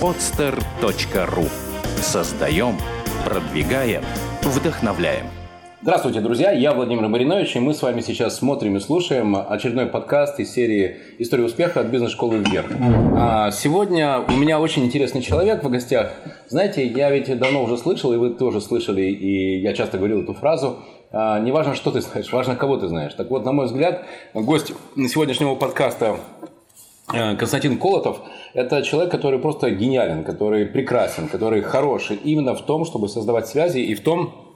podster.ru Создаем, продвигаем, вдохновляем. Здравствуйте, друзья! Я Владимир Маринович, и мы с вами сейчас смотрим и слушаем очередной подкаст из серии «История успеха от бизнес-школы вверх». А сегодня у меня очень интересный человек в гостях. Знаете, я ведь давно уже слышал, и вы тоже слышали, и я часто говорил эту фразу а, не важно, что ты знаешь, важно, кого ты знаешь. Так вот, на мой взгляд, гость сегодняшнего подкаста Константин Колотов – это человек, который просто гениален, который прекрасен, который хороший именно в том, чтобы создавать связи и в том,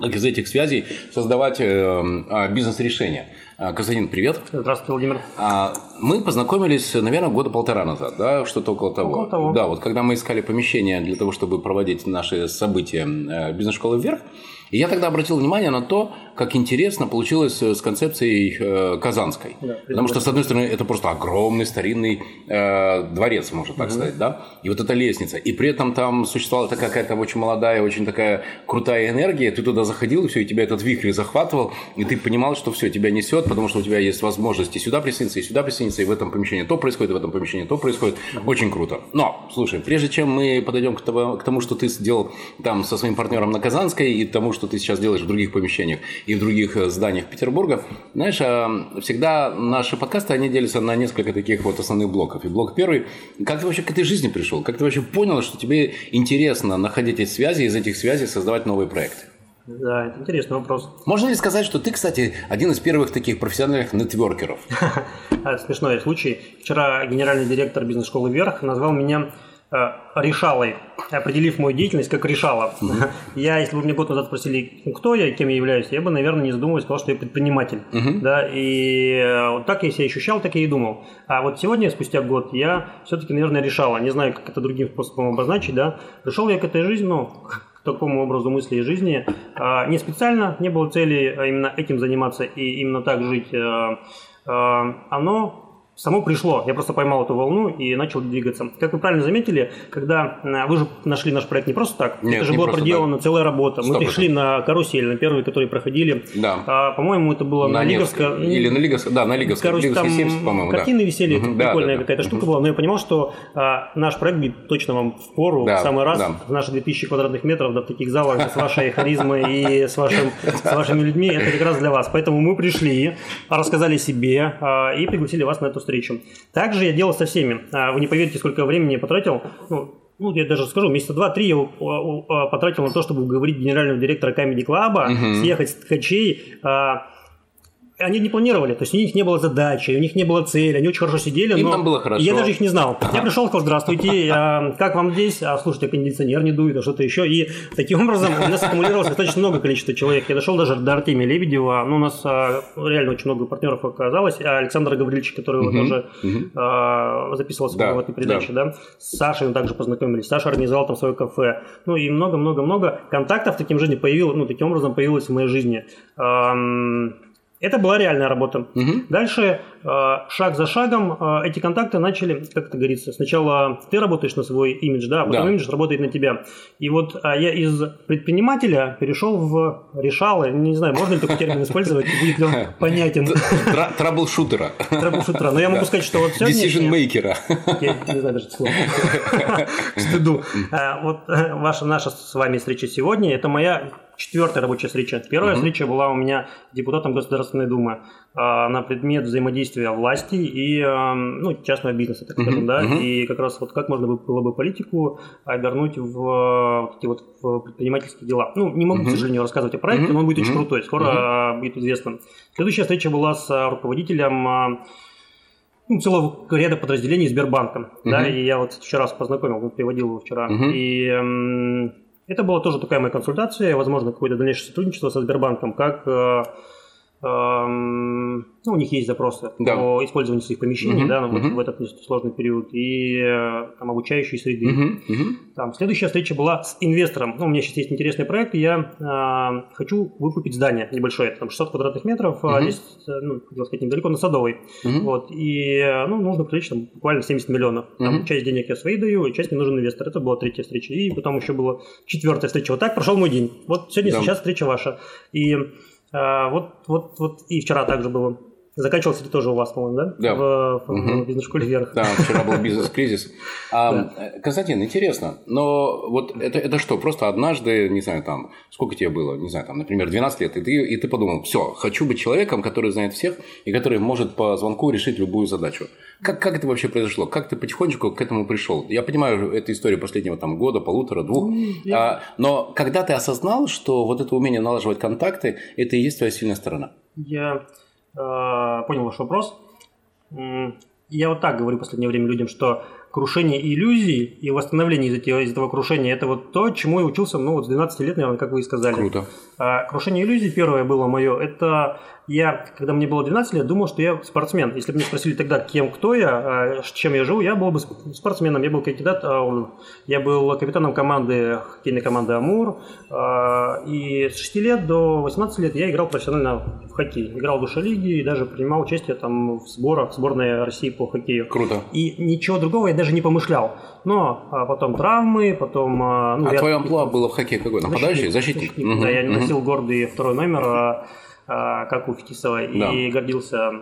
как из этих связей создавать э, а, бизнес-решения. А, Константин, привет. Здравствуйте, Владимир. А, мы познакомились, наверное, года полтора назад, да, что-то около того. Около того. Да, вот когда мы искали помещение для того, чтобы проводить наши события э, бизнес-школы вверх, и я тогда обратил внимание на то, как интересно получилось с концепцией э, Казанской. Да, Потому что, с одной стороны, это просто огромный старинный э, дворец, можно так угу. сказать, да? И вот эта лестница. И при этом там существовала такая какая-то очень молодая, очень такая крутая энергия. Ты туда заходил, и все, и тебя этот вихрь захватывал, и ты понимал, что все, тебя несет, потому что у тебя есть возможность и сюда присоединиться, и сюда присоединиться, и в этом помещении то происходит, и в этом помещении то происходит. Угу. Очень круто. Но, слушай, прежде чем мы подойдем к тому, к тому, что ты сделал там со своим партнером на Казанской, и тому, что ты сейчас делаешь в других помещениях и в других э, зданиях Петербурга, знаешь, а, всегда наши подкасты, они делятся на несколько таких вот основных блоков. И блок первый, как ты вообще к этой жизни пришел? Как ты вообще понял, что тебе интересно находить эти связи, из этих связей создавать новые проекты? Да, это интересный вопрос. Можно ли сказать, что ты, кстати, один из первых таких профессиональных нетворкеров? Смешной случай. Вчера генеральный директор бизнес-школы «Вверх» назвал меня э, решалой, определив мою деятельность как решала. Uh-huh. Я, если бы мне год назад спросили, кто я, кем я являюсь, я бы, наверное, не задумываясь, сказал, что я предприниматель. Uh-huh. Да, и э, вот так я себя ощущал, так я и думал. А вот сегодня, спустя год, я все-таки, наверное, решала. Не знаю, как это другим способом обозначить, да. Пришел я к этой жизни, ну, к такому образу мысли и жизни. А, не специально, не было цели а именно этим заниматься и именно так жить. А, оно само пришло. Я просто поймал эту волну и начал двигаться. Как вы правильно заметили, когда э, вы же нашли наш проект не просто так, Нет, это же была проделана так. целая работа. 100%. Мы пришли на карусель, на первые, которые проходили. Да. А, по-моему, это было на, на Лиговской. Или на Лиговской, да, на Лиговской. Короче, там 70, по-моему, картины да. висели, угу. прикольная да, да, какая-то да. штука была. Но я понимал, что а, наш проект будет точно вам в пору, да, в самый раз, да. в наши 2000 квадратных метров, да, в таких залах с вашей харизмой и с, вашим, с вашими людьми, это как раз для вас. Поэтому мы пришли, рассказали себе а, и пригласили вас на эту встречу. Так так же я делал со всеми. А, вы не поверите, сколько времени я потратил. Ну, ну, я даже скажу, месяца два-три я потратил на то, чтобы уговорить генерального директора Comedy Club, угу. съехать с ткачей, а, они не планировали, то есть у них не было задачи, у них не было цели, они очень хорошо сидели, Им но там было хорошо. я даже их не знал. Я пришел, сказал, здравствуйте, а, как вам здесь? А, слушайте, кондиционер не дует, а что-то еще. И таким образом у нас аккумулировалось достаточно много количества человек. Я дошел даже до Артемия Лебедева, ну, у нас а, реально очень много партнеров оказалось, а Александра Гавриловича, который uh-huh. тоже uh-huh. А, записывался да, в этой передаче, да. да. С Сашей мы также познакомились, Саша организовал там свое кафе. Ну, и много-много-много контактов таким жизни появилось, ну, таким образом появилось в моей жизни. Это была реальная работа. Угу. Дальше, э, шаг за шагом, э, эти контакты начали, как это говорится, сначала ты работаешь на свой имидж, да, а потом да. имидж работает на тебя. И вот а я из предпринимателя перешел в решалы, не знаю, можно ли такой термин использовать, будет ли он понятен. Траблшутера. Траблшутера. Но я могу сказать, что вот сегодня... Decision мейкера. Я не знаю даже слово. Стыду. Э, вот ваша наша с вами встреча сегодня, это моя четвертая рабочая встреча. Первая угу. встреча была у меня депутатом Государственной Думы а, на предмет взаимодействия власти и а, ну, частного бизнеса, так скажем, угу. да. Угу. И как раз вот как можно было бы политику обернуть в вот эти вот в предпринимательские дела. Ну, не могу, угу. к сожалению, рассказывать о проекте, угу. но он будет угу. очень крутой. Скоро угу. будет известно. Следующая встреча была с руководителем ну, целого ряда подразделений Сбербанка. Uh-huh. Да, и я вот вчера познакомил, приводил его вчера. Uh-huh. И это была тоже такая моя консультация, возможно, какое-то дальнейшее сотрудничество со Сбербанком, как э, ну, у них есть запросы да. по использованию своих помещений, uh-huh, да, ну, uh-huh. в этот сложный период, и э, там обучающие среды. Uh-huh, uh-huh. Там, следующая встреча была с инвестором. Ну, у меня сейчас есть интересный проект, и я э, хочу выкупить здание небольшое, там 600 квадратных метров, а здесь, э, ну, хотел сказать, недалеко, на Садовой. Uh-huh. Вот, и, ну, нужно привлечь там буквально 70 миллионов. Там uh-huh. часть денег я свои даю, и часть мне нужен инвестор. Это была третья встреча. И потом еще была четвертая встреча. Вот так прошел мой день. Вот сегодня, да. сейчас встреча ваша. И вот, вот, вот и вчера также было. Заканчивался это тоже у вас, по-моему, да? Да. В, в, угу. бизнес-школе вверх. Да, вчера был бизнес-кризис. А, Константин, интересно, но вот это, это что, просто однажды, не знаю, там, сколько тебе было, не знаю, там, например, 12 лет, и ты, и ты подумал, все, хочу быть человеком, который знает всех и который может по звонку решить любую задачу. Как, как это вообще произошло? Как ты потихонечку к этому пришел? Я понимаю, это история последнего там, года, полутора, двух. Я... А, но когда ты осознал, что вот это умение налаживать контакты, это и есть твоя сильная сторона? Я э, понял ваш вопрос. Я вот так говорю в последнее время людям, что крушение иллюзий и восстановление из этого, из этого крушения – это вот то, чему я учился, ну, вот с 12 лет, наверное, как вы и сказали. Круто. А, крушение иллюзий первое было мое – это я, когда мне было 12 лет, думал, что я спортсмен. Если бы меня спросили тогда, кем, кто я, а, чем я живу, я был бы спортсменом. Я был кандидат, а, я был капитаном команды, хоккейной команды «Амур». А, и с 6 лет до 18 лет я играл профессионально в хоккей. Играл в высшей лиге и даже принимал участие там в сборах сборной России по хоккею. Круто. И ничего другого я даже не помышлял. Но а потом травмы, потом... Ну, а я... твое амплуа было в хоккее какой? Нападающий? Защитник? защитник угу, да, я носил гордый второй номер. А, как у Фетисова, да. и гордился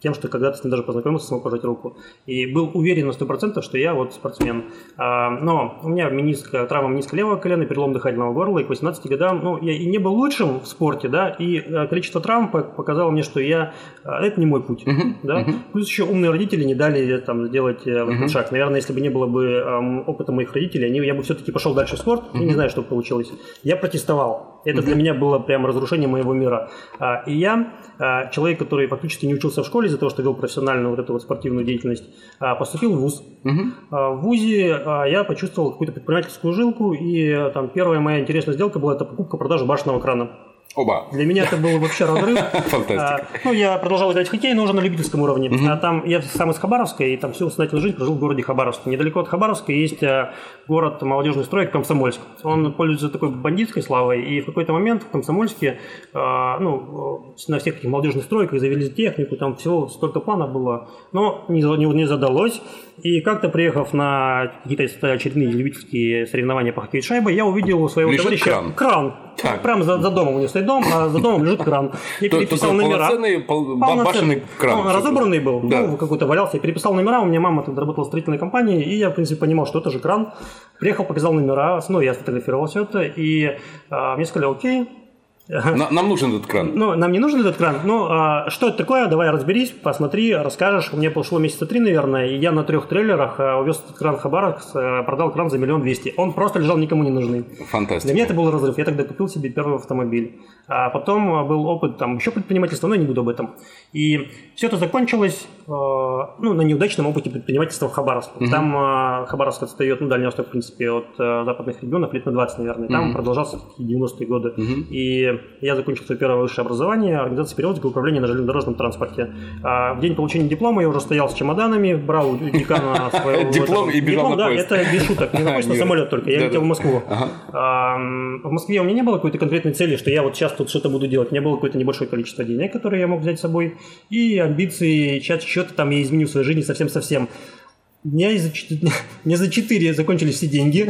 тем, что когда-то с ним даже познакомился, смог пожать руку. И был уверен на 100%, что я вот спортсмен. А, но у меня мениск, травма мениска левого колена, перелом дыхательного горла, и к 18 годам, ну, я и не был лучшим в спорте, да, и э, количество травм показало мне, что я, это не мой путь, uh-huh. да. Uh-huh. Плюс еще умные родители не дали там сделать uh-huh. этот шаг. Наверное, если бы не было бы опыта моих родителей, они, я бы все-таки пошел дальше в спорт, uh-huh. и не знаю, что получилось. Я протестовал. Это для меня было прям разрушение моего мира. А, и я, а, человек, который фактически не учился в школе из-за того, что вел профессиональную вот эту вот спортивную деятельность, а, поступил в ВУЗ. В ВУЗе я почувствовал какую-то предпринимательскую жилку, и там первая моя интересная сделка была это покупка-продажа башенного крана. Оба. Для меня это был вообще разрыв. Фантастика. А, ну, я продолжал играть в хоккей, но уже на любительском уровне. Угу. А там я сам из Хабаровска, и там всю сознательную жизнь прожил в городе Хабаровск. Недалеко от Хабаровска есть а, город молодежный стройк Комсомольск. Он пользуется такой бандитской славой, и в какой-то момент в Комсомольске, а, ну, на всех этих молодежных стройках завели технику, там всего столько планов было, но не, не, не задалось. И как-то приехав на какие-то очередные любительские соревнования по хоккею с шайбой, я увидел своего Лежит товарища... кран. Кран. Так. Прямо за, за домом у него стоит дом, а за домом лежит кран. Я переписал номера. Полноценный, кран. Он разобранный был, ну, какой-то валялся. Я переписал номера, у меня мама тогда работала в строительной компании, и я, в принципе, понимал, что это же кран. Приехал, показал номера, ну, я сфотографировал все это, и а, мне сказали, окей, нам нужен этот кран. Ну, нам не нужен этот кран. Ну, а, что это такое? Давай разберись, посмотри, расскажешь. Мне пошло месяца три, наверное, и я на трех трейлерах а, увез этот кран Хабарок, а, продал кран за миллион двести. Он просто лежал никому не нужный. Фантастика. Для меня это был разрыв. Я тогда купил себе первый автомобиль. А потом был опыт там еще предпринимательства, но я не буду об этом. И все это закончилось ну, на неудачном опыте предпринимательства в Хабаровске. Угу. Там Хабаровск отстает, ну, Дальний Восток, в принципе, от западных регионов лет на 20, наверное. Там угу. продолжался 90-е годы. Угу. И я закончил свое первое высшее образование, организация перевозки и управления на железнодорожном транспорте. А в день получения диплома я уже стоял с чемоданами, брал у декана своего... Диплом и бежал на да, это без шуток, не на самолет только, я летел в Москву. В Москве у меня не было какой-то конкретной цели, что я вот сейчас тут что-то буду делать. У меня было какое-то небольшое количество денег, которые я мог взять с собой, и амбиции, что-то там я изменю в своей жизни совсем-совсем. Мне за, мне за 4 закончились все деньги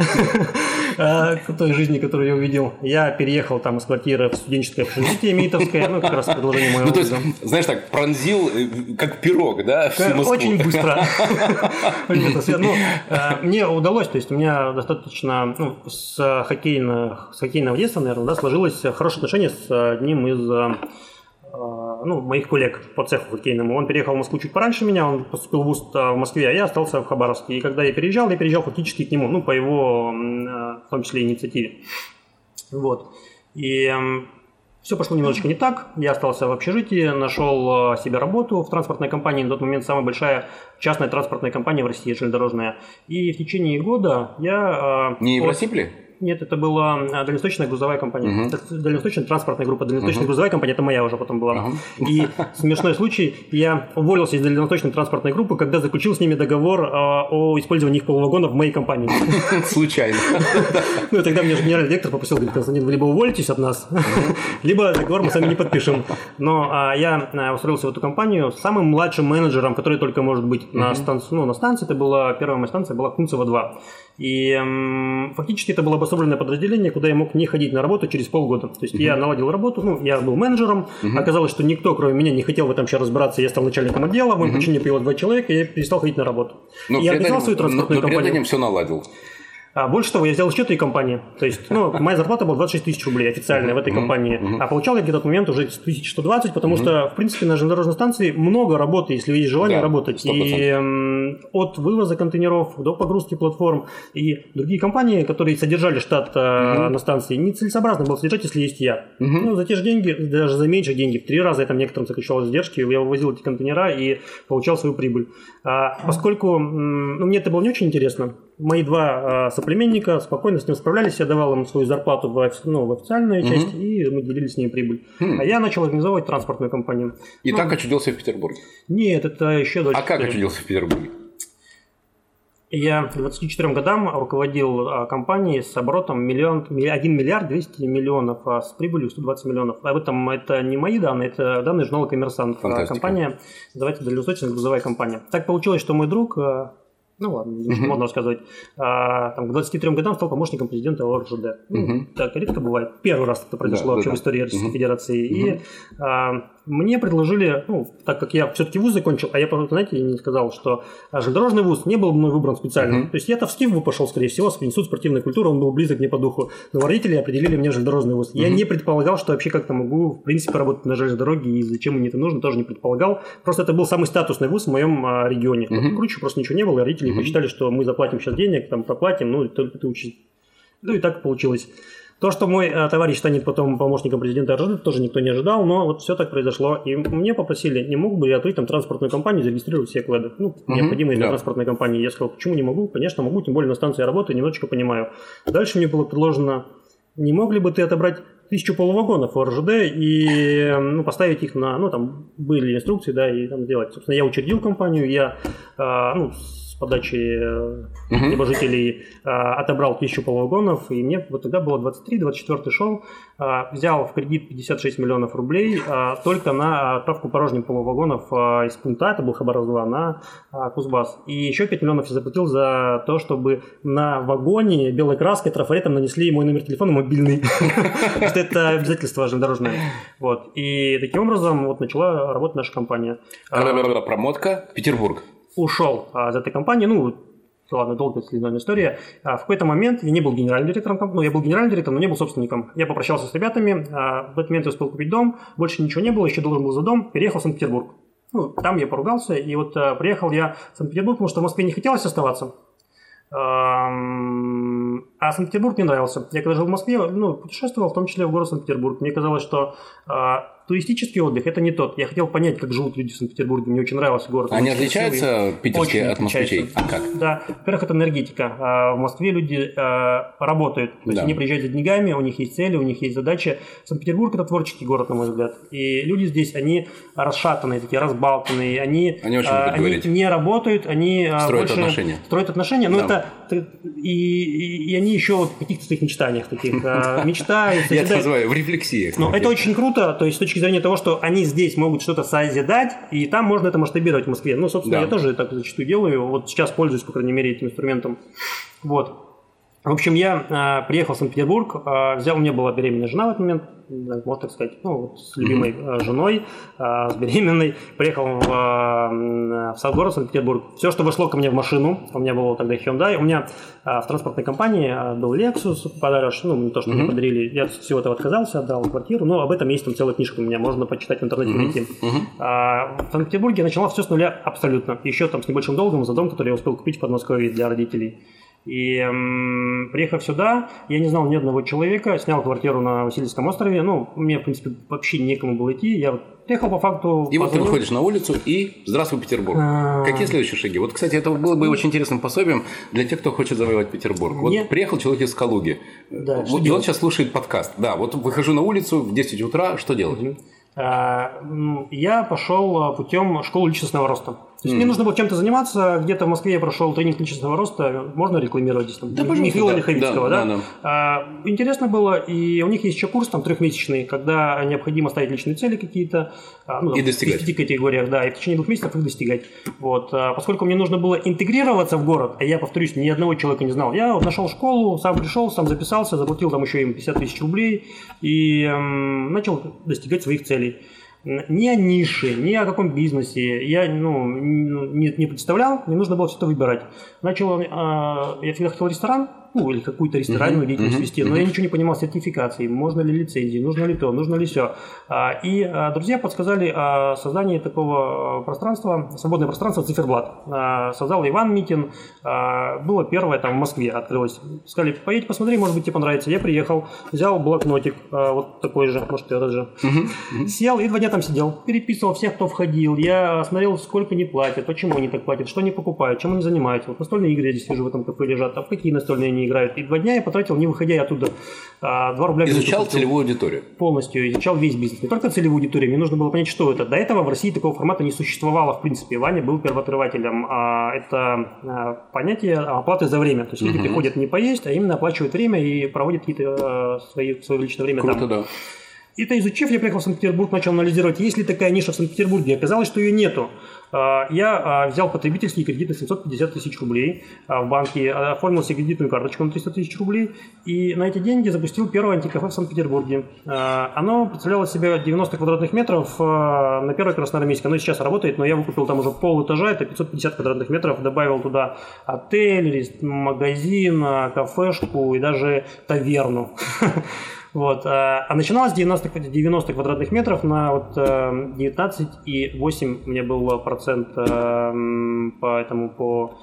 э, той жизни, которую я увидел. Я переехал там из квартиры в студенческое общежитие Митовское, ну, как раз продолжение моего ну, то есть, знаешь так, пронзил э, как пирог, да, Москву. Очень быстро. ну, э, мне удалось, то есть у меня достаточно, ну, с хоккейного, детства, наверное, сложилось хорошее отношение с одним из Э, ну, моих коллег по цеху хоккейному. Он переехал в Москву чуть пораньше меня, он поступил в ВУЗ в Москве, а я остался в Хабаровске. И когда я переезжал, я переезжал фактически к нему, ну, по его, э, в том числе, инициативе. Вот. И все пошло немножечко не так. Я остался в общежитии, нашел э, себе работу в транспортной компании. На тот момент самая большая частная транспортная компания в России, железнодорожная. И в течение года я... Не от... Евросипли? Нет, это была а, дальневосточная грузовая компания. Угу. Дальневосточная транспортная группа. Дальневосточная угу. грузовая компания, это моя уже потом была. Угу. И смешной случай, я уволился из дальневосточной транспортной группы, когда заключил с ними договор а, о использовании их полувагонов в моей компании. Случайно. Ну, тогда мне генеральный директор попросил, говорит, Константин, вы либо уволитесь от нас, либо договор мы сами не подпишем. Но а, я устроился в эту компанию самым младшим менеджером, который только может быть на станции. Ну, на станции это была, первая моя станция была Кунцево 2. И фактически это была обособленное подразделение, куда я мог не ходить на работу через полгода. То есть угу. я наладил работу, ну, я был менеджером, угу. оказалось, что никто, кроме меня, не хотел в этом еще разбираться, я стал начальником отдела, в моем угу. подчинении появилось два человека, и я перестал ходить на работу. Но я организовал свою транспортную но, но компанию. все наладил. А больше того, я сделал счет этой компании. То есть, ну, моя зарплата была 26 тысяч рублей официальная в этой компании. А получал я где-то в момент уже 1120, потому что, в принципе, на железнодорожной станции много работы, если есть желание да, работать. 100%. И от вывоза контейнеров до погрузки платформ. И другие компании, которые содержали штат угу. на станции, нецелесообразно было содержать, если есть я. Угу. Ну, за те же деньги, даже за меньше деньги, в три раза я там некоторым сокращал издержки, я вывозил эти контейнера и получал свою прибыль. А, поскольку ну, мне это было не очень интересно, мои два а, соплеменника спокойно с ним справлялись, я давал им свою зарплату в, ну, в официальную угу. часть, и мы делили с ней прибыль. Хм. А я начал организовывать транспортную компанию. И ну, так очутился в Петербурге? Нет, это еще дальше. А как очутился в Петербурге? Я к 24 годам руководил а, компанией с оборотом миллион, 1 миллиард 200 миллионов, а с прибылью 120 миллионов. Об этом это не мои данные, это данные журнала «Коммерсант». Фантастика. Компания, давайте для устойчивости грузовая компания. Так получилось, что мой друг ну ладно, uh-huh. можно рассказывать, а, там, к 23 годам стал помощником президента ОРЖД. Ну, uh-huh. Так редко бывает. Первый раз это произошло да, вообще да, в истории Российской uh-huh. Федерации. Uh-huh. И а, мне предложили, ну, так как я все-таки вуз закончил, а я, знаете, не сказал, что а, железнодорожный вуз не был мной выбран специально. Uh-huh. То есть я-то в СКИФ бы пошел, скорее всего, в институт спортивной культуры, он был близок мне по духу. Но родители определили мне железнодорожный вуз. Uh-huh. Я не предполагал, что вообще как-то могу, в принципе, работать на железной дороге, и зачем мне это нужно, тоже не предполагал. Просто это был самый статусный вуз в моем а, регионе. Uh-huh. Круче просто ничего не было, родители uh-huh. посчитали, что мы заплатим сейчас денег, там проплатим, ну, только ты учись. Ну и так получилось. То, что мой э, товарищ станет потом помощником президента РЖД, тоже никто не ожидал, но вот все так произошло. И мне попросили, не мог бы я открыть там транспортную компанию, зарегистрировать все клады, ну, угу, необходимые для да. транспортной компании. Я сказал, почему не могу? Конечно, могу, тем более на станции я работаю, немножечко понимаю. Дальше мне было предложено, не мог ли бы ты отобрать тысячу полувагонов в РЖД и ну, поставить их на, ну, там были инструкции, да, и там сделать. Собственно, я учредил компанию, я, э, ну, подачи uh-huh. небожителей а, отобрал тысячу полугонов, и мне вот тогда было 23-24 шел, а, взял в кредит 56 миллионов рублей а, только на отправку порожних полувагонов а, из пункта, это был Хабаровск-2, на а, Кузбасс. И еще 5 миллионов я заплатил за то, чтобы на вагоне белой краской трафаретом нанесли мой номер телефона мобильный, что это обязательство железнодорожное. Вот. И таким образом вот начала работать наша компания. Промотка Петербург ушел а, из этой компании, ну, ладно, долгая длинная история. А в какой-то момент я не был генеральным директором, ну, я был генеральным директором, но не был собственником. Я попрощался с ребятами, а в этот момент я успел купить дом, больше ничего не было, еще должен был за дом, переехал в Санкт-Петербург. Ну, там я поругался, и вот а, приехал я в Санкт-Петербург, потому что в Москве не хотелось оставаться. А Санкт-Петербург мне нравился. Я когда жил в Москве, ну, путешествовал, в том числе в город Санкт-Петербург. Мне казалось, что туристический отдых это не тот. Я хотел понять, как живут люди в Санкт-Петербурге. Мне очень нравился город. Они отличаются питерские очень от москвичей? А как? Да. Во-первых, это энергетика. А в Москве люди а, работают. То есть да. они приезжают за деньгами, у них есть цели, у них есть задачи. Санкт-Петербург это творческий город, на мой взгляд. И люди здесь, они расшатанные, такие разбалтанные. Они, они, очень а, они не работают, они строят больше отношения. Строят отношения. Но да. это и, и, и они еще в каких-то своих мечтаниях таких мечтают. Я это называю в рефлексиях. Но это очень круто. То есть с точки точки зрения того, что они здесь могут что-то созидать, и там можно это масштабировать в Москве. Ну, собственно, да. я тоже так зачастую делаю. Вот сейчас пользуюсь, по крайней мере, этим инструментом. Вот. В общем, я э, приехал в Санкт-Петербург, э, взял, у меня была беременная жена в этот момент, можно так сказать, ну, с любимой mm-hmm. женой, э, с беременной, приехал в, э, в город Санкт-Петербург. Все, что вошло ко мне в машину, у меня был тогда Hyundai, у меня э, в транспортной компании был Lexus подаришь, ну, не то, что mm-hmm. мне подарили, я всего этого отказался, отдал квартиру, но об этом есть там целая книжка у меня, можно почитать в интернете, mm-hmm. найти. Mm-hmm. А, в Санкт-Петербурге начала все с нуля абсолютно, еще там с небольшим долгом за дом, который я успел купить в Подмосковье для родителей. И м, приехав сюда, я не знал ни одного человека, снял квартиру на Васильевском острове. Ну, мне, в принципе, вообще некому было идти. Я приехал по факту... И вот ты выходишь на улицу и «Здравствуй, Петербург». А... Какие следующие шаги? Вот, кстати, это было бы очень интересным пособием для тех, кто хочет завоевать Петербург. Вот Нет. приехал человек из Калуги. Да, вот, и он сейчас слушает подкаст. Да, вот выхожу на улицу в 10 утра, что делать? А, я пошел путем школы личностного роста. То есть mm. мне нужно было чем-то заниматься. Где-то в Москве я прошел тренинг личностного роста. Можно рекламировать здесь? Там, да, Михаила да, Лиховицкого, да? да? да, да. А, интересно было. И у них есть еще курс там трехмесячный, когда необходимо ставить личные цели какие-то. А, ну, и достигать. В 10 категориях, да, и в течение двух месяцев их достигать. Вот. А, поскольку мне нужно было интегрироваться в город, а я, повторюсь, ни одного человека не знал, я нашел школу, сам пришел, сам записался, заплатил там еще им 50 тысяч рублей и эм, начал достигать своих целей ни о нише, ни о каком бизнесе. Я ну, не, не представлял, мне нужно было это выбирать. Начал, э, я всегда хотел ресторан, ну, или какую-то ресторанную uh-huh, деятельность uh-huh, вести, но uh-huh. я ничего не понимал сертификации, можно ли лицензии, нужно ли то, нужно ли все. А, и а, друзья подсказали о создании такого пространства, свободное пространство «Циферблат». А, создал Иван Митин, было первое там в Москве открылось. Сказали, поедь посмотри, может быть тебе понравится. Я приехал, взял блокнотик, вот такой же, может этот же, сел и два дня там сидел, переписывал всех, кто входил, я смотрел, сколько не платят, почему они так платят, что они покупают, чем они занимаются. Вот настольные игры я здесь вижу в этом кафе лежат, а какие настольные они играют. И два дня я потратил, не выходя оттуда, 2 рубля. Изучал целевую аудиторию? Полностью изучал весь бизнес. Не только целевую аудиторию, мне нужно было понять, что это. До этого в России такого формата не существовало, в принципе. Ваня был первооткрывателем. А это а, понятие оплаты за время. То есть люди приходят не поесть, а именно оплачивают время и проводят какие-то а, свои, свое личное время Круто, там. да. Это изучив, я приехал в Санкт-Петербург, начал анализировать, есть ли такая ниша в Санкт-Петербурге. Оказалось, что ее нету. А, я а, взял потребительский кредит на 750 тысяч рублей а, в банке, оформил себе кредитную карточку на 300 тысяч рублей и на эти деньги запустил первое антикафе в Санкт-Петербурге. Оно представляло из себя 90 квадратных метров на первой Красноармейской. Оно сейчас работает, но я выкупил там уже пол этажа, это 550 квадратных метров, добавил туда отель, магазин, кафешку и даже таверну. Вот. Э, а начиналось 90, 90 квадратных метров на вот 19,8 э, у меня был процент э, по этому по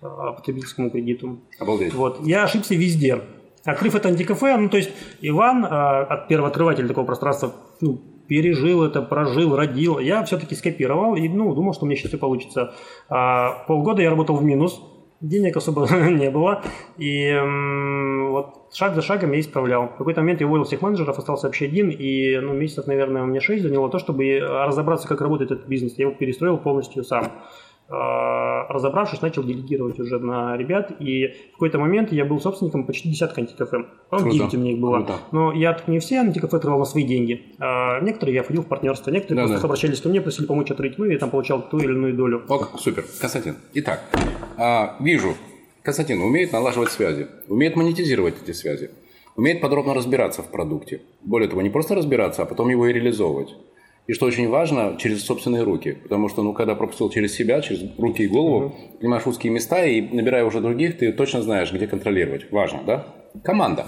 потребительскому кредиту. Обалдеть. Вот. Я ошибся везде. Открыв это антикафе, ну то есть Иван, от первооткрывателя такого пространства, ну, пережил это, прожил, родил. Я все-таки скопировал и ну, думал, что у меня сейчас все получится. А, полгода я работал в минус, денег особо не было. И вот шаг за шагом я исправлял. В какой-то момент я уволил всех менеджеров, остался вообще один, и ну, месяцев, наверное, у меня шесть заняло то, чтобы разобраться, как работает этот бизнес. Я его перестроил полностью сам. А, разобравшись, начал делегировать уже на ребят, и в какой-то момент я был собственником почти десятка антикафе. По-моему, 9 у меня их было. Круто. Но я не все антикафе открывал на свои деньги. А некоторые я входил в партнерство, некоторые да, просто да. обращались ко мне, просили помочь открыть, ну и я там получал ту или иную долю. О, супер. Константин, итак, а, вижу, Константин умеет налаживать связи, умеет монетизировать эти связи, умеет подробно разбираться в продукте. Более того, не просто разбираться, а потом его и реализовывать. И что очень важно, через собственные руки. Потому что, ну, когда пропустил через себя, через руки и голову, mm-hmm. понимаешь узкие места и набирая уже других, ты точно знаешь, где контролировать. Важно, да? Команда.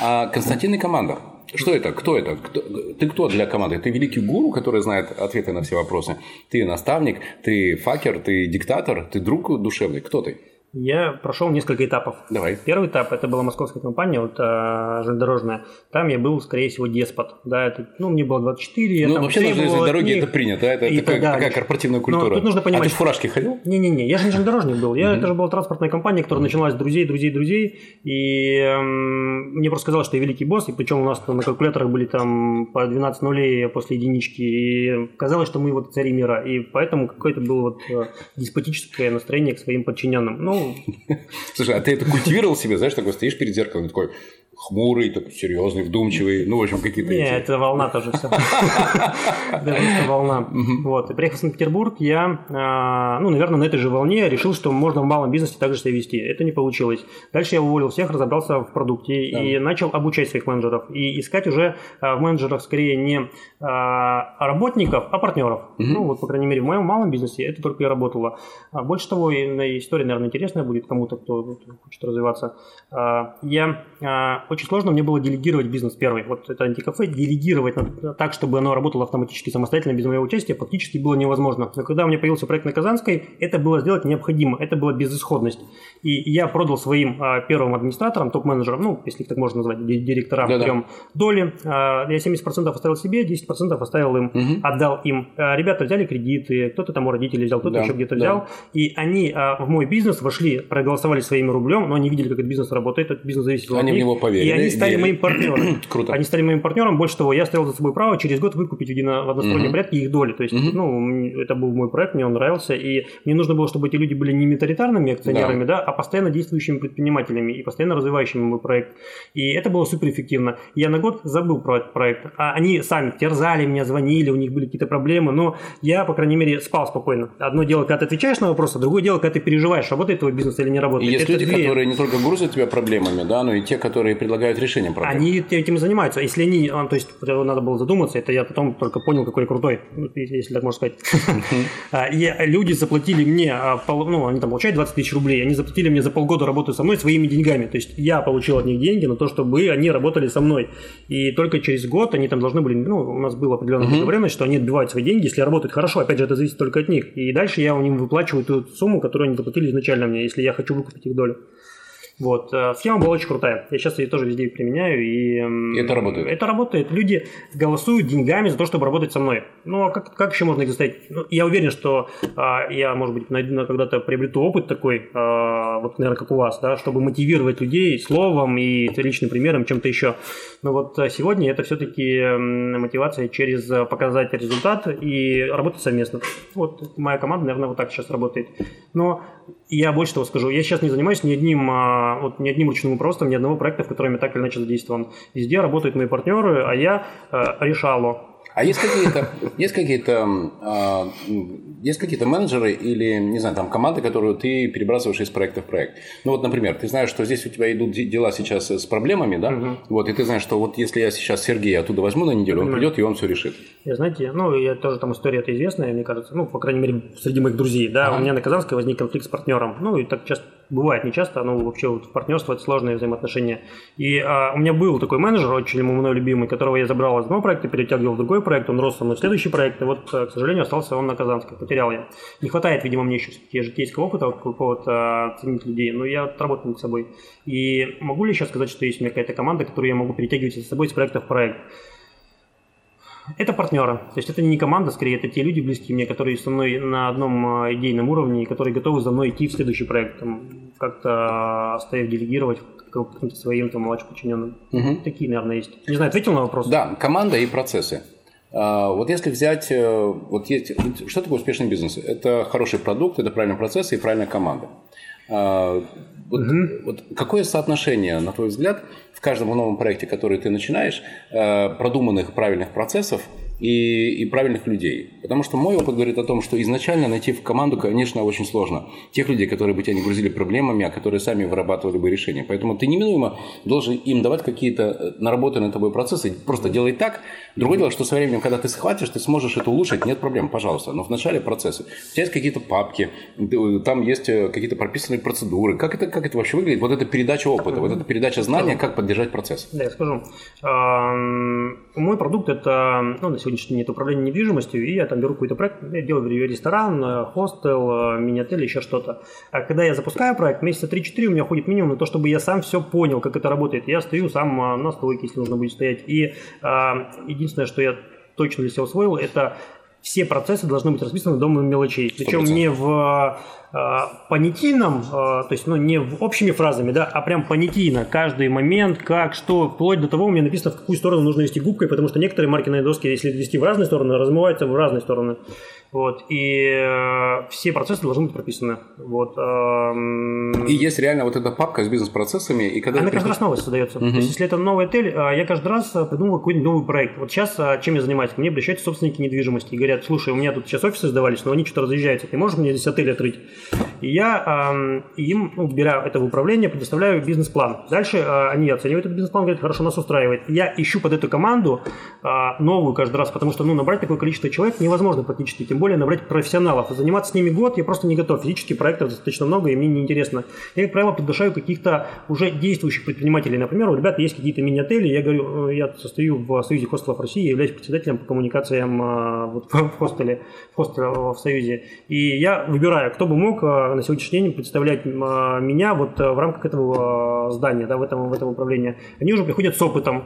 А Константин и команда. Что это? Кто это? Кто, ты кто для команды? Ты великий гуру, который знает ответы на все вопросы? Ты наставник? Ты факер? Ты диктатор? Ты друг душевный? Кто ты? Я прошел несколько этапов. Давай. Первый этап это была московская компания, вот а, железнодорожная. Там я был, скорее всего, деспот. Да, это, ну, мне было 24. Ну, вообще на железной дороге них, это принято, это, это такая, такая корпоративная культура. Но тут нужно понимать, а ты в фуражке ходил? Не-не-не, я же не железнодорожник был. Я. Это же была транспортная компания, которая началась с друзей, друзей, друзей. И эм, мне просто сказали, что я великий босс, и причем у нас на калькуляторах были там по 12 нулей после единички. И казалось, что мы вот цари мира. И поэтому какое-то было вот э, деспотическое настроение к своим подчиненным. Ну, Слушай, а ты это культивировал себе, знаешь, такой стоишь перед зеркалом, такой хмурый, такой серьезный, вдумчивый, ну, в общем, какие-то... Не, это волна тоже все. Это волна. Вот, и приехал в Санкт-Петербург, я, а, ну, наверное, на этой же волне решил, что можно в малом бизнесе также себя вести. Это не получилось. Дальше я уволил всех, разобрался в продукте и начал обучать своих менеджеров. И искать уже а, в менеджерах скорее не а, работников, а партнеров. Ну, вот, по крайней мере, в моем малом бизнесе это только и работало. Больше того, история, наверное, интересная будет кому-то, кто хочет развиваться. Я очень сложно мне было делегировать бизнес первый. Вот это антикафе, делегировать так, чтобы оно работало автоматически самостоятельно, без моего участия, практически было невозможно. Но когда у меня появился проект на Казанской, это было сделать необходимо, это была безысходность. И я продал своим а, первым администраторам, топ-менеджерам, ну, если их так можно назвать, директорам, да -да. доли, а, я 70% оставил себе, 10% оставил им, угу. отдал им. А, ребята взяли кредиты, кто-то там у родителей взял, кто-то да, еще где-то да. взял, и они а, в мой бизнес вошли, проголосовали своим рублем, но они видели, как этот бизнес работает, этот бизнес зависит от Они в него поверили поверили. И они стали верили. моим партнером. Круто. Они стали моим партнером. Больше того, я стоял за собой право через год выкупить в, едино, в одностороннем Мгм. порядке их доли. То есть, Мгм. ну, это был мой проект, мне он нравился. И мне нужно было, чтобы эти люди были не милитаритарными акционерами, да. а постоянно действующими предпринимателями и постоянно развивающими мой проект. И это было суперэффективно. Я на год забыл про этот проект. А они сами терзали меня, звонили, у них были какие-то проблемы, но я, по крайней мере, спал спокойно. Одно дело, когда ты отвечаешь на вопросы, другое дело, когда ты переживаешь, работает твой бизнес или не И работает. есть Это люди, две- которые не только грузят тебя проблемами, да, но и те, которые предлагают решение проблем. Они этим занимаются. Если они, а, то есть надо было задуматься, это я потом только понял, какой я крутой, ну, если так можно сказать. А, и люди заплатили мне, а, ну, они там получают 20 тысяч рублей, они заплатили мне за полгода работы со мной своими деньгами. То есть я получил от них деньги на то, чтобы они работали со мной. И только через год они там должны были, ну, у нас была определенная договоренность, что они отбивают свои деньги, если работают хорошо. Опять же, это зависит только от них. И дальше я у них выплачиваю ту сумму, которую они заплатили изначально мне, если я хочу выкупить их долю. Вот, э, схема была очень крутая. Я сейчас ее тоже везде применяю. И, м, И это работает? Это работает. Люди голосуют деньгами за то, чтобы работать со мной. Ну, а как, как еще можно их заставить? Ну, я уверен, что а, я, может быть, найду- на- когда-то приобрету опыт такой, а, вот, наверное, как у вас, да, чтобы мотивировать людей словом и личным примером, чем-то еще. Но вот а, сегодня это все-таки мотивация через а, показать результат и работать совместно. Вот моя команда, наверное, вот так сейчас работает. Но я больше того скажу, я сейчас не занимаюсь ни одним, а, вот, ни одним ручным управством, ни одного проекта, в котором я так или иначе задействован. Везде работают мои партнеры, а я а, решало. А есть какие-то, есть какие-то, а, есть какие-то менеджеры или, не знаю, там команды, которую ты перебрасываешь из проекта в проект? Ну вот, например, ты знаешь, что здесь у тебя идут де- дела сейчас с проблемами, да? Вот, и ты знаешь, что вот если я сейчас Сергея оттуда возьму на неделю, он придет и он все решит. Я, знаете, ну, я тоже там история это известная, мне кажется, ну, по крайней мере, среди моих друзей, да, Ага. у меня на Казанской возник конфликт с партнером, ну, и так часто бывает, не часто, но вообще вот партнерство – это сложные взаимоотношения. И а, у меня был такой менеджер, очень мной любимый, которого я забрал из одного проекта, перетягивал в другой проект, он рос со мной в следующий проект, и вот, а, к сожалению, остался он на Казанской, потерял я. Не хватает, видимо, мне еще все-таки житейского опыта какого-то а, ценить людей, но я отработал над собой. И могу ли сейчас сказать, что есть у меня какая-то команда, которую я могу перетягивать за собой из проекта в проект? Это партнеры. То есть это не команда, скорее, это те люди близкие мне, которые со мной на одном а, идейном уровне, которые готовы за мной идти в следующий проект, там, как-то оставив делегировать каким-то своим там младшим подчиненным. Мгм. Такие, наверное, есть. Не знаю, ответил на вопрос? Да, команда и процессы. А, Вот если взять, э, вот есть, что такое успешный бизнес? Это хороший продукт, это правильный процесс и правильная команда. А, Вот, вот какое соотношение, на твой взгляд, в каждом новом проекте, который ты начинаешь, э, продуманных правильных процессов и, и правильных людей? Потому что мой опыт говорит о том, что изначально найти в команду, конечно, очень сложно. Тех людей, которые бы тебя не грузили проблемами, а которые сами вырабатывали бы решения. Поэтому ты неминуемо должен им давать какие-то э, наработанные тобой процессы. Просто делай так. Другое дело, что со временем, когда ты схватишь, ты сможешь это улучшить, нет проблем, пожалуйста. Но в начале процессы. У тебя есть какие-то папки, ты- там есть э, какие-то прописанные процедуры. Как это, как это вообще выглядит? Вот это передача опыта, вот эта передача знания, как поддержать процесс. Да, я скажу. Мой продукт это, ну, на сегодняшний день это управление недвижимостью, и я там беру какой-то проект, я делаю ресторан, э, хостел, э, мини-отель, еще что-то. А когда я запускаю проект, месяца 3-4 у меня уходит минимум на то, чтобы я сам все понял, как это работает. Я стою сам а, на стойке, если нужно будет стоять. И а, единственное, что я точно для себя усвоил, это все процессы должны быть расписаны до мелочей. Причем 100%. не в э, понятийном, э, то есть ну, не в общими фразами, да, а прям понятийно. Каждый момент, как, что, вплоть до того, у меня написано, в какую сторону нужно вести губкой, потому что некоторые маркерные доски, если вести в разные стороны, размываются в разные стороны. Вот. И э, все процессы должны быть прописаны. Вот. эм, И есть реально вот эта папка с бизнес-процессами, и когда она каждый раз новая создается. То есть, если это новый отель, а, я каждый раз а, придумываю какой-нибудь новый проект. Вот сейчас а, чем я занимаюсь? Мне обращаются собственники недвижимости и говорят, слушай, у меня тут сейчас офисы сдавались, но они что-то разъезжаются, ты можешь мне здесь отель открыть? И я ам, им, ну, беря это в управление, предоставляю бизнес-план. Дальше а, они оценивают этот бизнес-план, говорят, хорошо, нас устраивает. Я ищу под эту команду а, новую каждый раз, потому что ну, набрать такое количество человек невозможно практически, тем более набрать профессионалов. Заниматься с ними год я просто не готов. Физически проектов достаточно много, и мне неинтересно. Я, как правило, приглашаю каких-то уже действующих предпринимателей. Например, у ребят есть какие-то мини-отели, я говорю, э, я состою в Союзе хостелов России, являюсь председателем по коммуникациям а, вот, в хостеле, в хостеле в Союзе. И я выбираю, кто бы мог а, на сегодняшний день представлять а, меня вот а, в рамках этого а, здания, да, в этом, в этом управлении. Они уже приходят с опытом.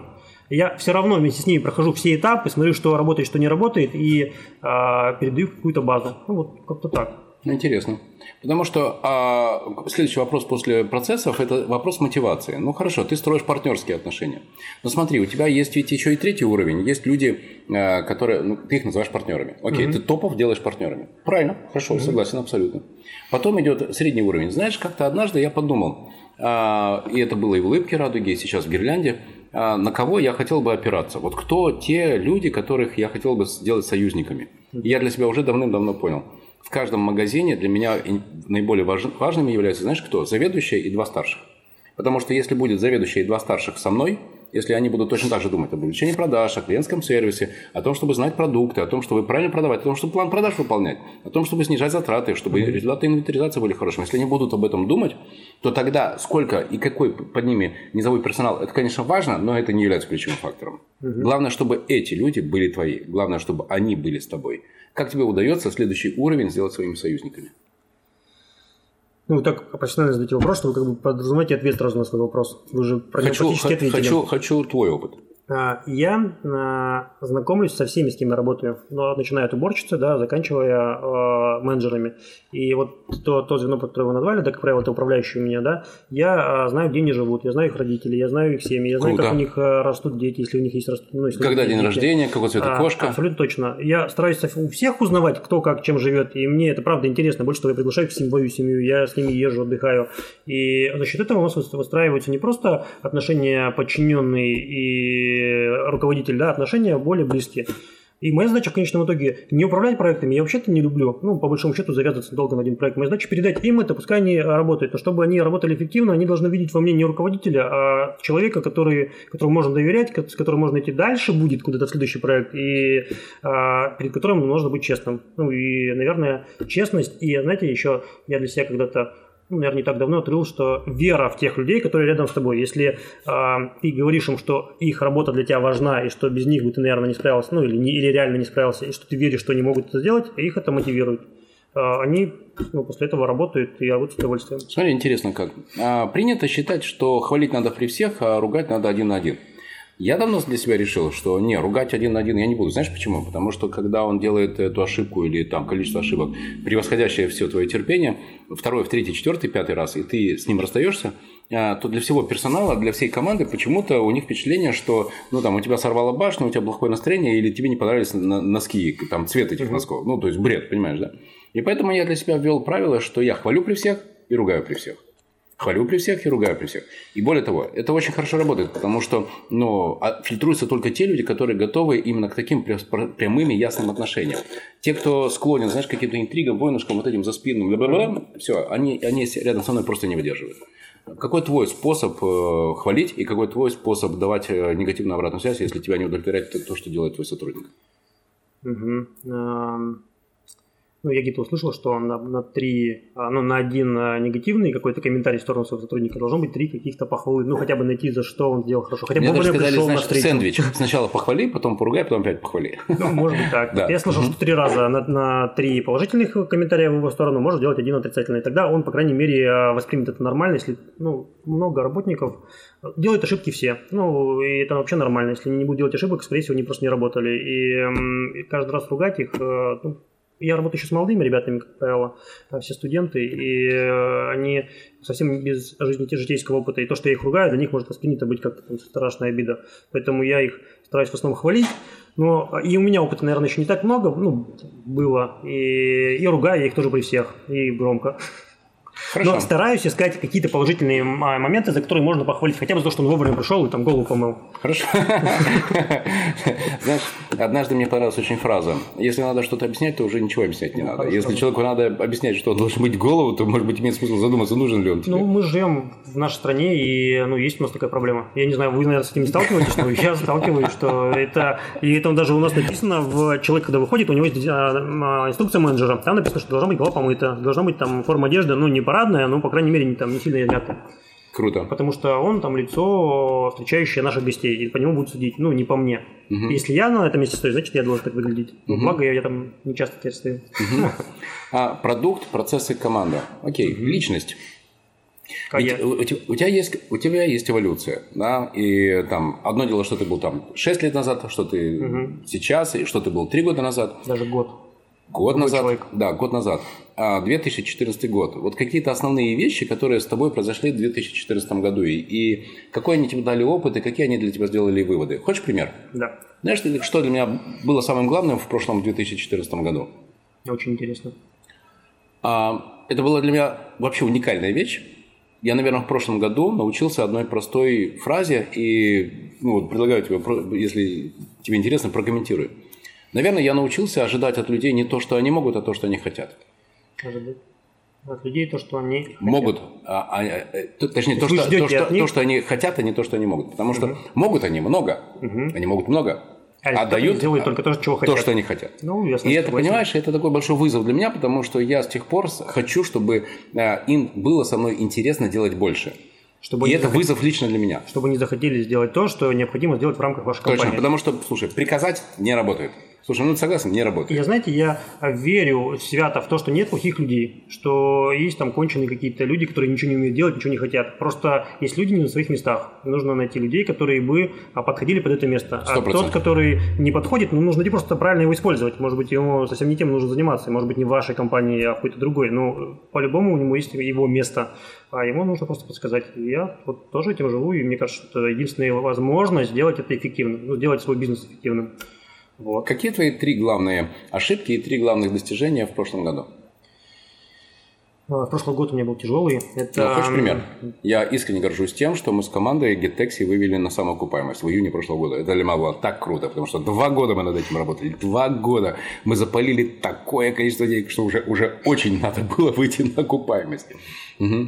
Я все равно вместе с ними прохожу все этапы, смотрю, что работает, что не работает, и а, передаю какую-то базу. Ну, вот как-то так. Интересно. Потому что а, следующий вопрос после процессов – это вопрос мотивации. Ну, хорошо, ты строишь партнерские отношения. Но смотри, у тебя есть ведь еще и третий уровень. Есть люди, а, которые, ну, ты их называешь партнерами. Окей, mm-hmm. ты топов делаешь партнерами. Правильно, хорошо, mm-hmm. согласен абсолютно. Потом идет средний уровень. Знаешь, как-то однажды я подумал, а, и это было и в улыбке радуги, и сейчас в гирлянде, на кого я хотел бы опираться. Вот кто те люди, которых я хотел бы сделать союзниками. Я для себя уже давным-давно понял – в каждом магазине для меня наиболее важными являются, знаешь, кто? Заведующая и два старших. Потому что если будет заведующая и два старших со мной, если они будут точно так же думать об увеличении продаж, о клиентском сервисе, о том, чтобы знать продукты, о том, чтобы правильно продавать, о том, чтобы план продаж выполнять, о том, чтобы снижать затраты, чтобы результаты инвентаризации были хорошими. Если они будут об этом думать, то тогда сколько и какой под ними низовой персонал, это, конечно, важно, но это не является ключевым фактором. Угу. Главное, чтобы эти люди были твои. Главное, чтобы они были с тобой. Как тебе удается следующий уровень сделать своими союзниками? Ну, так профессионально задаете вопрос, что вы как бы подразумеваете ответ сразу на свой вопрос. Вы же про хочу, практически ответили. Хочу, хочу твой опыт. А, я а, знакомлюсь со всеми, с кем я работаю, но начиная от уборщицы, да, заканчивая а, менеджерами. И вот то, то звено, которое вы назвали, да, как правило, это управляющий у меня, да, я знаю, где они живут, я знаю их родителей, я знаю их семьи, я знаю, Круто. как у них растут дети, если у них есть растут. Ну, если Когда день дети. рождения, какого цвета кошка? Абсолютно точно. Я стараюсь у всех узнавать, кто как, чем живет, и мне это правда интересно. Больше того, я приглашаю к свою семью, я с ними езжу, отдыхаю. И за счет этого у нас выстраиваются не просто отношения подчиненные и руководитель, да, отношения более близкие. И моя задача в конечном итоге не управлять проектами, я вообще-то не люблю, ну, по большому счету, завязываться долго на один проект. Моя задача передать им это, пускай они работают. Но чтобы они работали эффективно, они должны видеть во мне не руководителя, а человека, который, которому можно доверять, с которым можно идти дальше, будет куда-то в следующий проект, и а, перед которым нужно быть честным. Ну, и, наверное, честность. И, знаете, еще я для себя когда-то наверное, не так давно открыл, что вера в тех людей, которые рядом с тобой. Если э, ты говоришь им, что их работа для тебя важна, и что без них бы ты, наверное, не справился, ну или, не, или реально не справился, и что ты веришь, что они могут это сделать, их это мотивирует. Э, они ну, после этого работают и работают с удовольствием. Смотри, интересно как. А, принято считать, что хвалить надо при всех, а ругать надо один на один. Я давно для себя решил, что не, ругать один на один я не буду. Знаешь почему? Потому что когда он делает эту ошибку или там количество ошибок, превосходящее все твое терпение, второй, в третий, четвертый, пятый раз, и ты с ним расстаешься, а, то для всего персонала, для всей команды почему-то у них впечатление, что ну, там, у тебя сорвало башню, у тебя плохое настроение, или тебе не понравились носки, там, цвет этих носков. Ну, то есть бред, понимаешь, да? И поэтому я для себя ввел правило, что я хвалю при всех и ругаю при всех. Хвалю при всех и ругаю при всех. И более того, это очень хорошо работает, потому что ну, а, фильтруются только те люди, которые готовы именно к таким прямым и ясным отношениям. Те, кто склонен, знаешь, каким-то интригам, войнушкам, вот этим за спинным, все, они, они рядом со мной просто не выдерживают. Какой твой способ э, хвалить и какой твой способ давать э, негативную обратную связь, если тебя не удовлетворяет то, что делает твой сотрудник? Угу ну, я где-то услышал, что на, на три, а, ну, на один а, негативный какой-то комментарий в сторону своего сотрудника должно быть три каких-то похвалы, ну, хотя бы найти, за что он сделал хорошо. Хотя бы Мне даже сказали, знаешь, сэндвич. Сначала похвали, потом поругай, потом опять похвали. Ну, может быть так. Да. Я слышал, что три раза на, на три положительных комментария в его сторону можно делать один отрицательный. Тогда он, по крайней мере, а, воспримет это нормально, если, ну, много работников делают ошибки все. Ну, и это вообще нормально. Если они не будут делать ошибок, скорее всего, они просто не работали. И, и каждый раз ругать их, ну, я работаю еще с молодыми ребятами, как правило, все студенты, и э, они совсем без житейского опыта. И то, что я их ругаю, для них может воспринято быть как-то страшная обида. Поэтому я их стараюсь в основном хвалить. Но и у меня опыта, наверное, еще не так много, ну, было. И, и ругаю я их тоже при всех, и громко. Хорошо. Но стараюсь искать какие-то положительные моменты, за которые можно похвалить. Хотя бы за то, что он вовремя пришел и там голову помыл. Хорошо. Знаешь, однажды мне понравилась очень фраза. Если надо что-то объяснять, то уже ничего объяснять не надо. Если человеку надо объяснять, что он должен быть голову, то, может быть, имеет смысл задуматься, нужен ли он тебе. Ну, мы живем в нашей стране, и ну, есть у нас такая проблема. Я не знаю, вы, наверное, с этим не сталкиваетесь, но я сталкиваюсь, что это... И это даже у нас написано, в человек, когда выходит, у него есть а, а, инструкция менеджера. Там написано, что должна быть голова помыта, должна быть там форма одежды, ну, не пора парадная, но, по крайней мере, не, там, не сильно измята. Круто. Потому что он там лицо, встречающее наших гостей, и по нему будут судить, ну, не по мне. Угу. Если я на этом месте стою, значит, я должен так выглядеть. Угу. Благо, я, я там не часто теперь стою. Угу. А продукт, процессы, команда. Окей, угу. личность. у, у, тебя есть, у тебя есть эволюция, да, и там одно дело, что ты был там 6 лет назад, что ты угу. сейчас, и что ты был 3 года назад. Даже год. Год назад, человек. да, год назад. 2014 а, год. Вот какие-то основные вещи, которые с тобой произошли в 2014 году, и, и какой они тебе дали опыт, и какие они для тебя сделали выводы. Хочешь пример? Да. Знаешь, что для меня было самым главным в прошлом 2014 году? Очень интересно. А, это была для меня вообще уникальная вещь. Я, наверное, в прошлом году научился одной простой фразе, и ну, предлагаю тебе, если тебе интересно, прокомментируй. Наверное, я научился ожидать от людей не то, что они могут, а то, что они хотят. Ожидать от людей то, что они хотят. могут, а, а, э, точнее, то что, то, что, то, что они хотят, а не то, что они могут. Потому что угу. могут они много, угу. они могут много, а, а дают делают только то, чего хотят. То, что они хотят. Ну, ясно, и это, понимаешь, это такой большой вызов для меня, потому что я с тех пор хочу, чтобы э, им было со мной интересно делать больше. Чтобы и это захот... вызов лично для меня. Чтобы не захотели сделать то, что необходимо сделать в рамках вашей Точно, компании. потому что, слушай, приказать не работает. Слушай, ну согласен, не работает. Я, знаете, я верю свято в то, что нет плохих людей, что есть там конченые какие-то люди, которые ничего не умеют делать, ничего не хотят. Просто есть люди не на своих местах. Нужно найти людей, которые бы а, подходили под это место. 100%. А тот, который не подходит, ну, нужно просто правильно его использовать. Может быть, ему совсем не тем нужно заниматься. Может быть, не в вашей компании, а в какой-то другой. Но по-любому у него есть его место. А ему нужно просто подсказать. Я вот тоже этим живу, и мне кажется, что это единственная возможность сделать это эффективно, ну, сделать свой бизнес эффективным. Вот. Какие твои три главные ошибки и три главных достижения в прошлом году? А, прошлый год у меня был тяжелый. Это... Ну, хочешь пример? Я искренне горжусь тем, что мы с командой GetTaxi вывели на самоокупаемость в июне прошлого года. Это для меня было так круто, потому что два года мы над этим работали. Два года мы запалили такое количество денег, что уже, уже очень надо было выйти на окупаемость. Угу.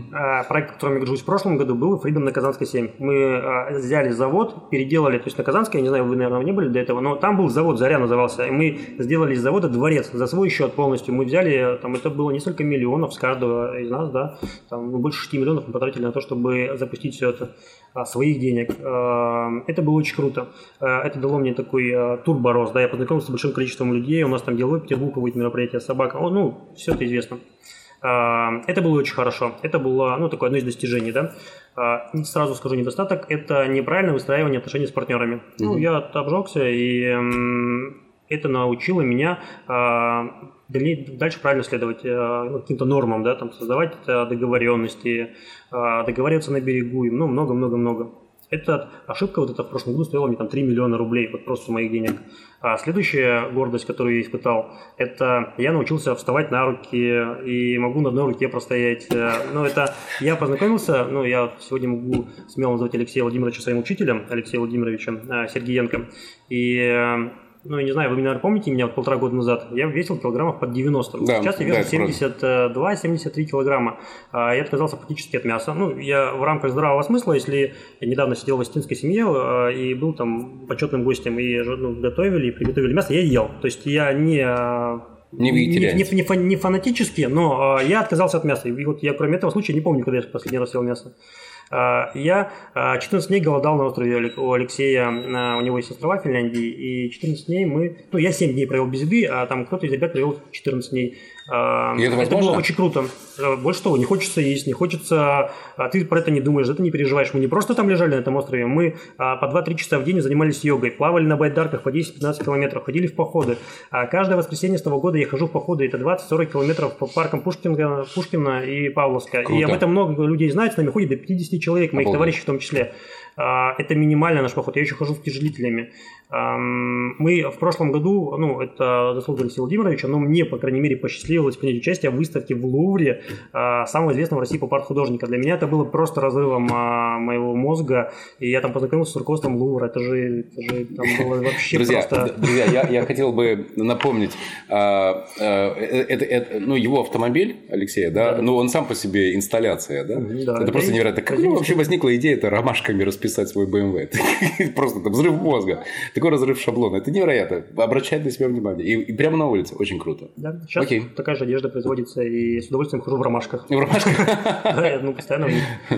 Проект, которым я горжусь в прошлом году, был Freedom на Казанской 7. Мы а, взяли завод, переделали, то есть на Казанской, я не знаю, вы, наверное, не были до этого, но там был завод, Заря назывался, и мы сделали из завода дворец за свой счет полностью. Мы взяли, там это было несколько миллионов с каждого из нас, да, там ну, больше 6 миллионов мы потратили на то, чтобы запустить все это а, своих денег. Это было очень круто. Это дало мне такой турборост, да, я познакомился с большим количеством людей, у нас там деловой Петербург будет мероприятие собака, ну, все это известно. А, это было очень хорошо. Это было ну, такое одно из достижений. Да? А, сразу скажу недостаток. Это неправильное выстраивание отношений с партнерами. Mm-hmm. Ну, я обжегся, и это научило меня а, дальше правильно следовать ну, каким-то нормам, да, там, создавать договоренности, договариваться на берегу и ну, много-много-много. Эта ошибка вот эта в прошлом году стоила мне там 3 миллиона рублей, вот просто моих денег. А следующая гордость, которую я испытал, это я научился вставать на руки и могу на одной руке простоять. Э, ну, это я познакомился, ну, я сегодня могу смело назвать Алексея Владимировича своим учителем, Алексея Владимировича э, Сергеенко. И э, ну, я не знаю, вы, наверное, помните меня вот полтора года назад, я весил килограммов под 90. Да, Сейчас я вешу да, 72-73 килограмма. А, я отказался практически от мяса. Ну, я в рамках здравого смысла, если я недавно сидел в остинской семье а, и был там почетным гостем, и ну, готовили, и приготовили мясо, я ел. То есть я не а, не, не, не, не фанатически, но я отказался от мяса. И вот я кроме этого случая не помню, когда я последний раз ел мясо. А, я 14 а, дней голодал на острове у Алексея, у него есть острова в Финляндии, и 14 дней мы, ну я 7 дней провел без еды, а там кто-то из ребят провел 14 дней. А, и это, это было очень круто. Больше того, не хочется есть, не хочется, ты про это не думаешь, это не переживаешь. Мы не просто там лежали на этом острове, мы по 2-3 часа в день занимались йогой, плавали на байдарках по 10-15 километров, ходили в походы. Каждое воскресенье с того года я хожу в походы, это 20-40 километров по паркам Пушкина, Пушкина и Павловска. Круто. И об этом много людей знает, с нами ходит до 50 человек, моих Обалдеть. товарищей в том числе. А, это минимальный наш поход. Я еще хожу с тяжелителями. Мы в прошлом году, ну, это заслуга Алексея Владимировича, но мне, по крайней мере, посчастливилось принять участие в выставке в Лувре а, самого известного в России поп-арт-художника. Для меня это было просто разрывом а, моего мозга, и я там познакомился с руководством Лувра. Это же, это же там было вообще друзья, просто... Друзья, я, я хотел бы напомнить, а, это, это, ну, его автомобиль, Алексея, да, да. ну, он сам по себе инсталляция, да? да это просто невероятно. Как вообще возникла идея это ромашками расписать свой BMW? Просто это взрыв мозга такой разрыв шаблона. Это невероятно. Обращает на себя внимание. И, и прямо на улице. Очень круто. Да, сейчас Окей. такая же одежда производится, и с удовольствием хожу в ромашках. В ромашках? Да, ну, постоянно.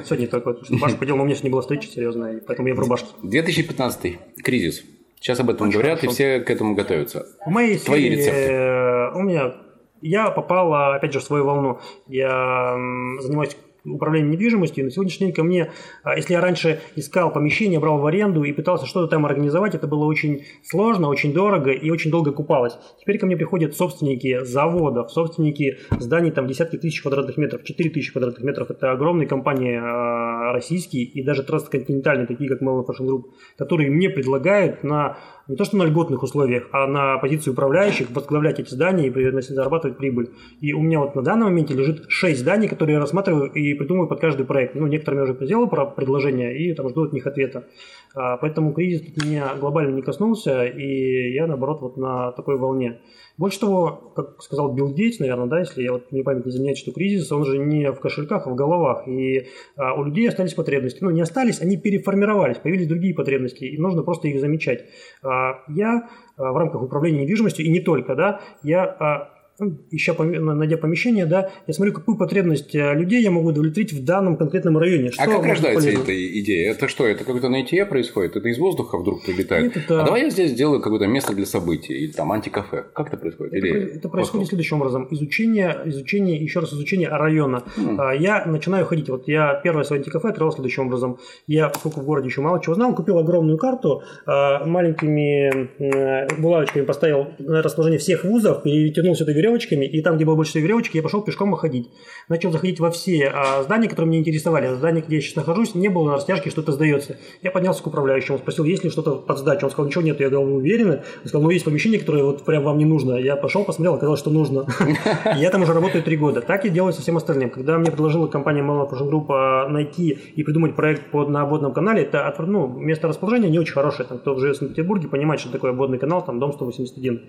Сегодня только рубашку подел, но у меня сегодня была встреча серьезная, поэтому я в рубашке. 2015 кризис. Сейчас об этом говорят, и все к этому готовятся. В моей Твои рецепты. Э, у меня я попал, опять же, в свою волну. Я занимаюсь управления недвижимостью. И на сегодняшний день ко мне, а, если я раньше искал помещение, брал в аренду и пытался что-то там организовать, это было очень сложно, очень дорого и очень долго купалось. Теперь ко мне приходят собственники заводов, собственники зданий там десятки тысяч квадратных метров, 4 тысячи квадратных метров. Это огромные компании а, российские и даже трансконтинентальные, такие как Melon Fashion Group, которые мне предлагают на не то что на льготных условиях, а на позиции управляющих возглавлять эти здания и зарабатывать прибыль. И у меня вот на данном моменте лежит 6 зданий, которые я рассматриваю и придумываю под каждый проект. Ну, некоторыми я уже сделал про предложения и там жду от них ответа. А, поэтому кризис меня глобально не коснулся, и я, наоборот, вот на такой волне. Больше того, как сказал Билл Гейтс, наверное, да, если я вот не память не изменяет, что кризис, он же не в кошельках, а в головах. И а, у людей остались потребности. Ну, не остались, они переформировались, появились другие потребности, и нужно просто их замечать. А, я а, в рамках управления недвижимостью, и не только, да, я а, ища, найдя помещение, да, я смотрю, какую потребность э, людей я могу удовлетворить в данном конкретном районе. Что а как рождается полезно? эта идея? Это что, это какое-то наитие происходит? Это из воздуха вдруг прилетает? Нет, это... А давай я здесь сделаю какое-то место для событий, или там антикафе. Как это происходит? Это, или... это происходит следующим образом. Изучение, изучение, еще раз изучение района. Mm. Я начинаю ходить. Вот я первое свое антикафе открыл следующим образом. Я, поскольку в городе еще мало чего знал, купил огромную карту, а, маленькими булавочками поставил расположение всех вузов, перетянул это веревочками, и там, где было больше всего веревочки, я пошел пешком ходить. Начал заходить во все а, здания, которые меня интересовали. Здание, где я сейчас нахожусь, не было на растяжке, что-то сдается. Я поднялся к управляющему, спросил, есть ли что-то под сдачу. Он сказал, ничего нет. Я говорил, вы уверены? Он сказал, ну есть помещение, которое вот прям вам не нужно. Я пошел, посмотрел, оказалось, что нужно. Я там уже работаю три года. Так я делаю со всем остальным. Когда мне предложила компания Melon Fashion Group а, найти и придумать проект под, на водном канале, это ну, место расположения не очень хорошее. Там, кто живет в Санкт-Петербурге, понимает, что такое водный канал, там дом 181.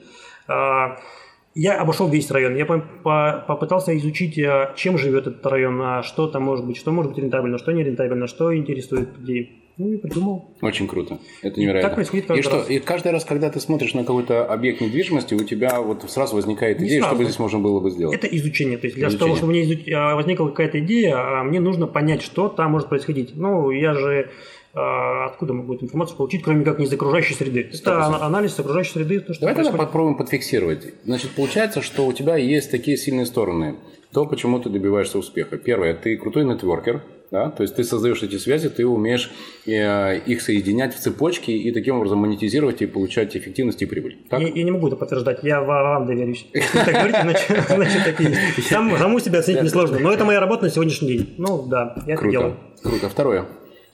Я обошел весь район. Я попытался изучить, э, чем живет этот район, а что там может быть, что может быть рентабельно, что не рентабельно, что интересует людей. Ну и придумал. Очень круто. Это невероятно. И так происходит каждый и раз. что, и каждый раз, когда ты смотришь на какой-то объект недвижимости, у тебя вот сразу возникает идея, сразу. что бы здесь можно было бы сделать. Это изучение. То есть для изучение. того, чтобы у меня возникла какая-то идея, а мне нужно понять, что там может происходить. Ну, я же откуда мы будем информацию получить, кроме как не из окружающей среды. 100%. Это анализ окружающей среды. То, что Давай тогда попробуем подфиксировать. Значит, получается, что у тебя есть такие сильные стороны. То, почему ты добиваешься успеха. Первое, ты крутой нетворкер, да? То есть ты создаешь эти связи, ты умеешь э, их соединять в цепочке и таким образом монетизировать и получать эффективность и прибыль. Так? Я, я не могу это подтверждать, я вам доверюсь. Если так говорите, значит, такие. Саму себя оценить несложно. Но это моя работа на сегодняшний день. Ну да, я это делаю. Круто. Второе.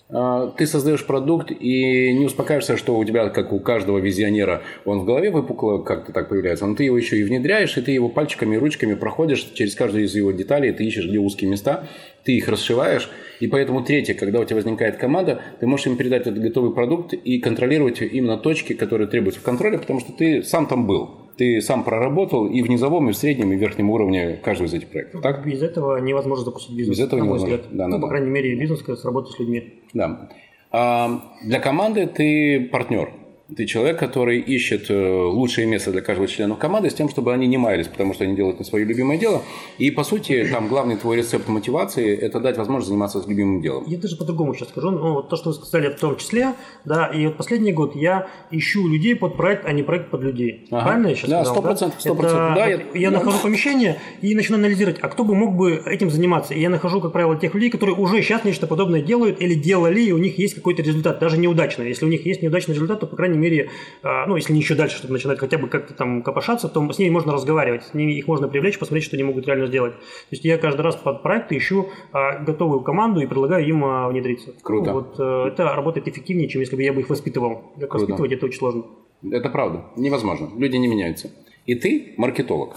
А, ты создаешь продукт и не успокаиваешься, что у тебя, как у каждого визионера, он в голове выпукло как-то так появляется, но ты его еще и внедряешь, и ты его пальчиками и ручками проходишь через каждую из его деталей, ты ищешь, где узкие места, ты их расшиваешь, и поэтому третье, когда у тебя возникает команда, ты можешь им передать этот готовый продукт и контролировать именно точки, которые требуются в контроле, потому что ты сам там был ты сам проработал и в низовом, и в среднем, и в верхнем уровне каждого из этих проектов. Так? Без этого невозможно запустить бизнес. Без этого невозможно. Взгляд. Да, ну, да, по крайней мере, бизнес с работой с людьми. Да. А для команды ты партнер. Ты человек, который ищет э, лучшее место для каждого члена команды с тем, чтобы они не маялись, потому что они делают не свое любимое дело. И, по сути, там главный твой рецепт мотивации – это дать возможность заниматься любимым делом. Я даже по-другому сейчас скажу. Ну, вот то, что вы сказали в том числе, да, и вот последний год я ищу людей под проект, а не проект под людей. Ага. Правильно я сейчас да, сказал? 100%, 100%. Это, да, я, я нахожу помещение и начинаю анализировать, а кто бы мог бы этим заниматься. И я нахожу, как правило, тех людей, которые уже сейчас нечто подобное делают или делали, и у них есть какой-то результат, даже неудачный. Если у них есть неудачный результат, то, по крайней мере, а, ну, если не еще дальше, чтобы начинать хотя бы как-то там копошаться, то с ними можно разговаривать, с ними их можно привлечь, посмотреть, что они могут реально сделать. То есть я каждый раз под проекты ищу а, готовую команду и предлагаю им а, внедриться. Круто. Ну, вот а, это работает эффективнее, чем если бы я бы их воспитывал. Как Круто. воспитывать это очень сложно. Это правда, невозможно. Люди не меняются. И ты маркетолог.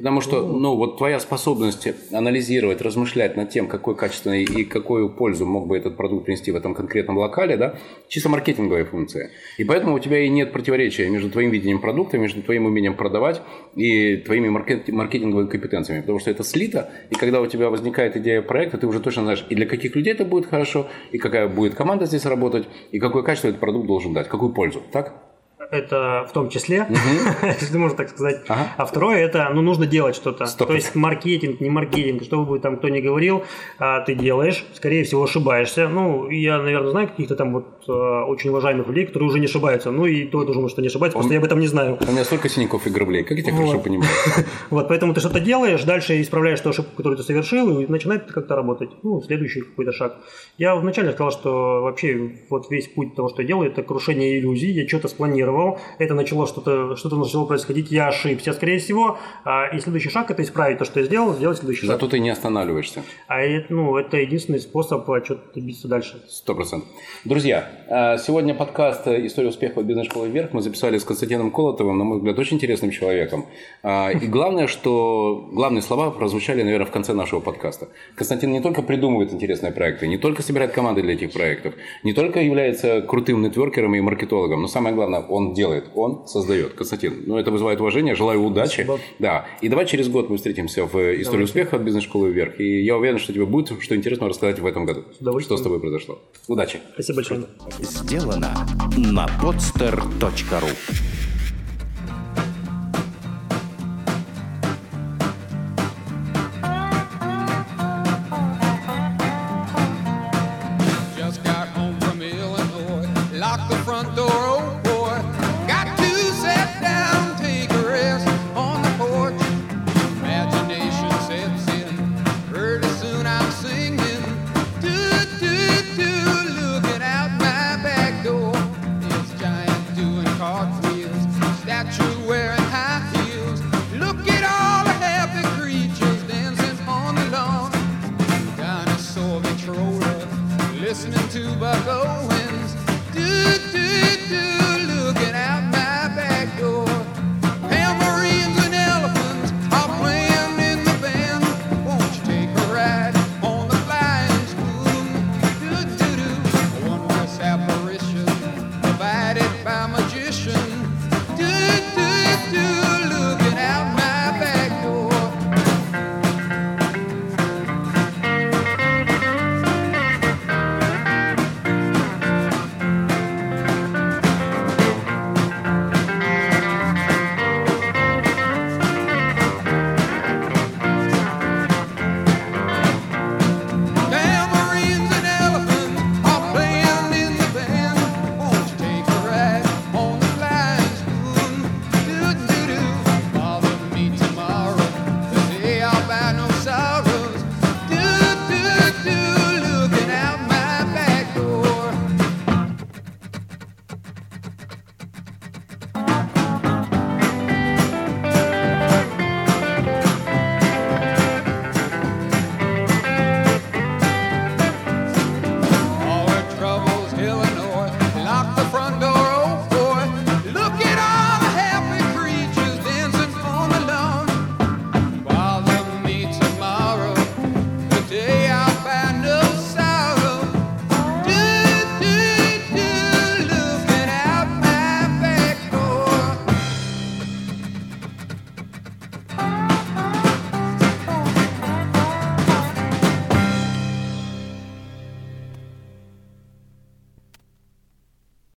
Потому что, ну, вот твоя способность анализировать, размышлять над тем, какой качественный и какую пользу мог бы этот продукт принести в этом конкретном локале, да, чисто маркетинговая функция. И поэтому у тебя и нет противоречия между твоим видением продукта, между твоим умением продавать и твоими маркетинговыми компетенциями. Потому что это слито, и когда у тебя возникает идея проекта, ты уже точно знаешь, и для каких людей это будет хорошо, и какая будет команда здесь работать, и какое качество этот продукт должен дать, какую пользу. Так? Это в том числе, если можно так сказать. А второе, это, ну, нужно делать что-то. То есть маркетинг, не маркетинг, что бы там кто ни говорил, а, ты делаешь, скорее всего, ошибаешься. Ну, я, наверное, знаю каких-то там вот очень уважаемых людей, которые уже не ошибаются. Ну и то я думаю, что не ошибается, просто я об этом не знаю. У меня столько синяков и граблей, как я тебя вот. хорошо понимаю. Вот, поэтому ты что-то делаешь, дальше исправляешь ту ошибку, которую ты совершил, и начинает как-то работать. Ну, следующий какой-то шаг. Я вначале сказал, что вообще вот весь путь того, что я делаю, это крушение иллюзий. Я что-то спланировал, это начало что-то, что-то начало происходить, я ошибся, скорее всего. А, и следующий шаг – это исправить то, что я сделал, сделать следующий шаг. Зато ты не останавливаешься. А это, ну, это единственный способ а, что-то добиться дальше. Сто процентов. Друзья, сегодня подкаст «История успеха бизнес-школы вверх» мы записали с Константином Колотовым, на мой взгляд, очень интересным человеком. И главное, что главные слова прозвучали, наверное, в конце нашего подкаста. Константин не только придумывает интересные проекты, не только собирает команды для этих проектов, не только является крутым нетворкером и маркетологом, но самое главное, он делает, он создает. Константин, ну это вызывает уважение, желаю удачи. Спасибо. Да. И давай через год мы встретимся в «Истории Давайте. успеха» от бизнес-школы вверх. И я уверен, что тебе будет что интересно рассказать в этом году. Что с тобой произошло. Удачи. Спасибо большое. Сделано на podster.ru